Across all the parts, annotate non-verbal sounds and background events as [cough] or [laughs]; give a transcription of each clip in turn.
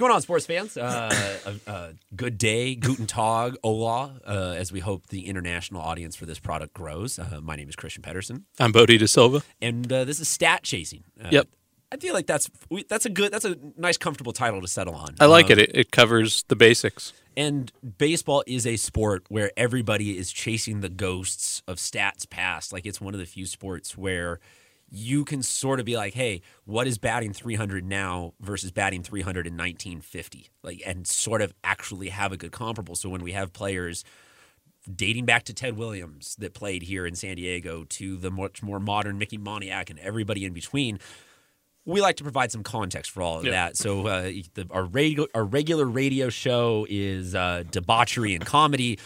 going on, sports fans? Uh, a, a good day, guten tag, hola, uh, as we hope the international audience for this product grows. Uh, my name is Christian Pedersen, I'm Bodie De Silva. and uh, this is stat chasing. Uh, Yep. I feel like that's that's a good, that's a nice, comfortable title to settle on. I like Um, it. it. It covers the basics. And baseball is a sport where everybody is chasing the ghosts of stats past. Like it's one of the few sports where you can sort of be like, hey, what is batting 300 now versus batting 300 in 1950? Like, and sort of actually have a good comparable. So when we have players dating back to Ted Williams that played here in San Diego to the much more modern Mickey Moniak and everybody in between, we like to provide some context for all of Yeah. that. So uh, the, our, regu- our regular radio show is uh, debauchery and comedy.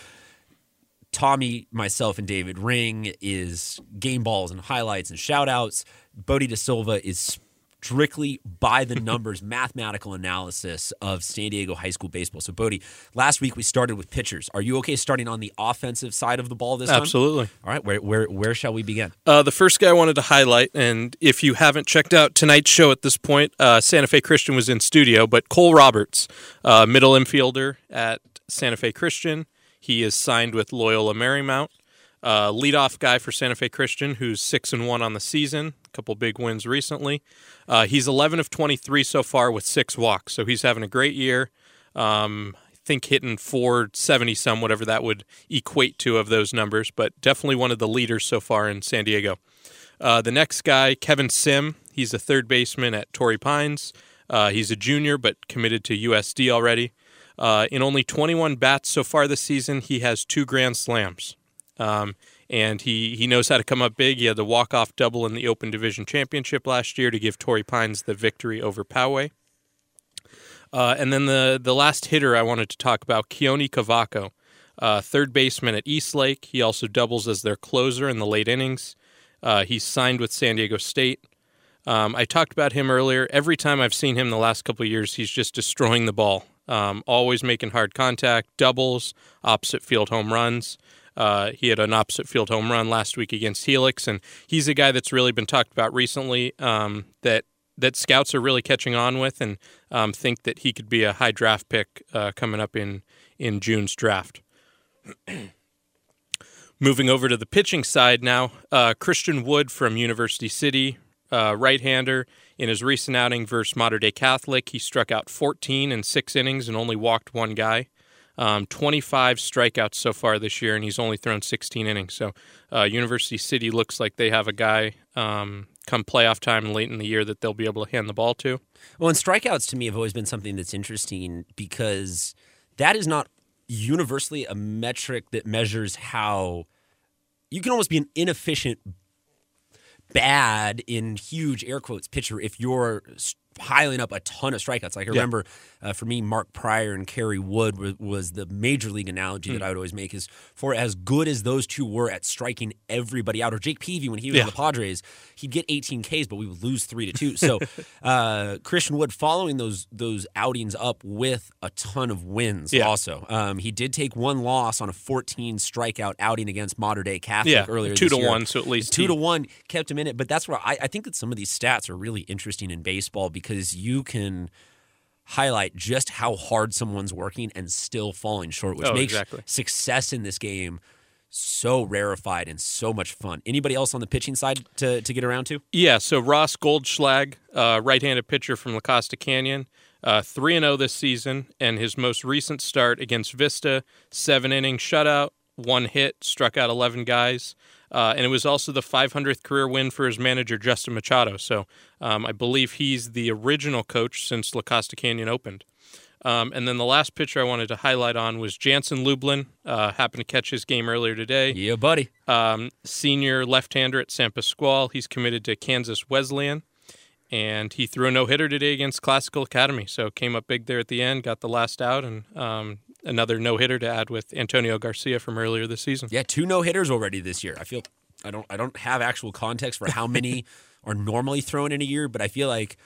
Tommy, myself, and David Ring is game balls and highlights and shout outs. Bodie De Silva is strictly by the [laughs] numbers mathematical analysis of San Diego high school baseball. So, Bodie, last week we started with pitchers. Are you okay starting on the offensive side of the ball this time? Absolutely. All right, where, where, where shall we begin? Uh, the first guy I wanted to highlight, and if you haven't checked out tonight's show at this point, uh, Santa Fe Christian was in studio, but Cole Roberts, uh, middle infielder at Santa Fe Christian, he is signed with Loyola Marymount. Uh, leadoff guy for Santa Fe Christian, who's six and one on the season, a couple big wins recently. Uh, he's 11 of 23 so far with six walks, so he's having a great year. Um, I think hitting 470 some, whatever that would equate to of those numbers, but definitely one of the leaders so far in San Diego. Uh, the next guy, Kevin Sim, he's a third baseman at Torrey Pines. Uh, he's a junior, but committed to USD already. Uh, in only 21 bats so far this season, he has two grand slams. Um, and he, he knows how to come up big. He had the walk off double in the Open Division Championship last year to give Torrey Pines the victory over Poway. Uh, and then the, the last hitter I wanted to talk about, Keoni Cavaco, uh, third baseman at Eastlake. He also doubles as their closer in the late innings. Uh, he's signed with San Diego State. Um, I talked about him earlier. Every time I've seen him the last couple years, he's just destroying the ball. Um, always making hard contact, doubles, opposite field home runs. Uh, he had an opposite field home run last week against Helix, and he's a guy that's really been talked about recently. Um, that that scouts are really catching on with, and um, think that he could be a high draft pick uh, coming up in in June's draft. [clears throat] Moving over to the pitching side now, uh, Christian Wood from University City, uh, right-hander. In his recent outing versus Mater Dei Catholic, he struck out 14 in six innings and only walked one guy. Um, 25 strikeouts so far this year, and he's only thrown 16 innings. So, uh, University City looks like they have a guy um, come playoff time late in the year that they'll be able to hand the ball to. Well, and strikeouts to me have always been something that's interesting because that is not universally a metric that measures how you can almost be an inefficient, bad in huge air quotes pitcher if you're piling up a ton of strikeouts. Like I remember uh, for me, Mark Prior and Kerry Wood was, was the major league analogy that I would always make is for as good as those two were at striking everybody out, or Jake Peavy when he was Yeah. on the Padres, he'd get 18 Ks, but we would lose three to two. So [laughs] uh, Christian Wood following those those outings up with a ton of wins. Yeah. Also, um, he did take one loss on a 14 strikeout outing against Mater Dei Catholic Yeah, earlier. two this to year. one, so at least two he- to one kept him in it. But that's where I, I think that some of these stats are really interesting in baseball because you can highlight just how hard someone's working and still falling short, which Oh, makes exactly. success in this game so rarefied and so much fun. Anybody else on the pitching side to, to get around to? Yeah, so Ross Goldschlag, uh, right-handed pitcher from La Costa Canyon, uh, three and zero this season, and his most recent start against Vista, seven inning shutout, one hit, struck out eleven guys, uh, and it was also the 500th career win for his manager Justin Machado. So um, I believe he's the original coach since La Costa Canyon opened. Um, and then the last pitcher I wanted to highlight on was Jansen Lublin. Uh, happened to catch his game earlier today Yeah, buddy. um, senior left-hander at San Pasqual. He's committed to Kansas Wesleyan, and he threw a no-hitter today against Classical Academy. So came up big there at the end, got the last out, and um, another no-hitter to add with Antonio Garcia from earlier this season. Yeah, two no hitters already this year. I feel I don't I don't have actual context for how many [laughs] are normally thrown in a year, but I feel like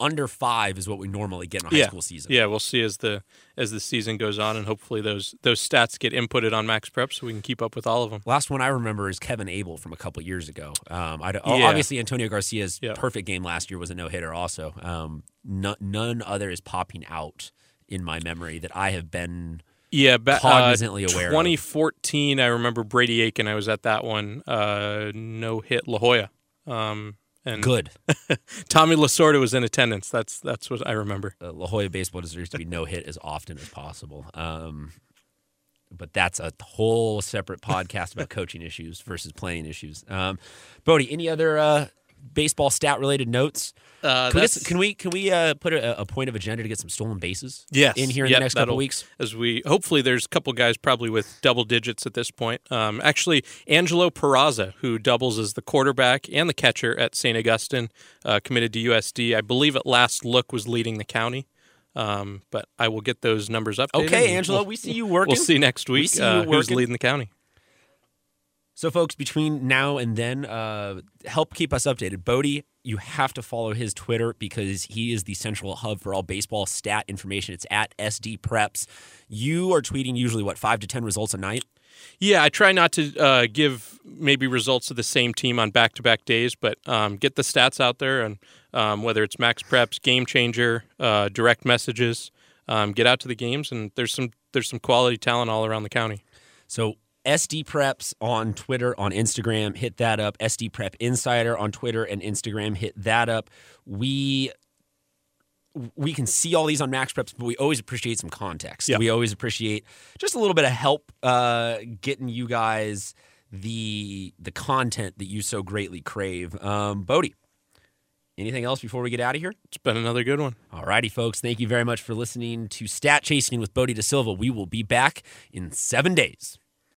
under five is what we normally get in a high yeah. school season. Yeah, we'll see as the as the season goes on, and hopefully those those stats get inputted on Max Prep so we can keep up with all of them. Last one I remember is Kevin Abel from a couple years ago. Um, I, Yeah. Obviously, Antonio Garcia's Yeah. perfect game last year was a no hitter. Also, um, no, none other is popping out in my memory that I have been. Yeah, ba- Cognizantly uh, aware of. 2014, I remember Brady Aiken. I was at that one. Uh, no hit La Jolla. Um, and Good. [laughs] Tommy Lasorda was in attendance. That's that's what I remember. uh, La Jolla baseball deserves to be no hit as often as possible. Um, but that's a whole separate podcast about coaching issues versus playing issues. Um, Bodie, any other uh, baseball stat related notes? Uh, Can we, get, can we can we uh, put a, a point of agenda to get some stolen bases? Yes. in here in Yep, the next couple weeks. As we hopefully there's a couple guys probably with double digits at this point. Um, actually, Angelo Peraza, who doubles as the quarterback and the catcher at St. Augustine, uh, committed to USD. I believe at last look was leading the county. Um, but I will get those numbers updated. Okay, Angelo, we'll- we see you working. We'll see next We week see you uh, who's leading the county. So, folks, between now and then, uh, help keep us updated. Bodie, you have to follow his Twitter because he is the central hub for all baseball stat information. It's at SD Preps. You are tweeting usually what five to ten results a night. Yeah, I try not to uh, give maybe results of the same team on back to back days, but um, get the stats out there and um, whether it's max preps, game changer, uh, direct messages, um, get out to the games and there's some there's some quality talent all around the county. So SD Preps on Twitter, on Instagram, hit that up. SD Prep Insider on Twitter and Instagram, hit that up. We we can see all these on Max Preps, but we always appreciate some context. Yeah. We always appreciate just a little bit of help uh, getting you guys the the content that you so greatly crave. Um, Bodie, anything else before we get out of here? It's been another good one. All righty, folks. Thank you very much for listening to Stat Chasing with Bodie De Silva. We will be back in seven days.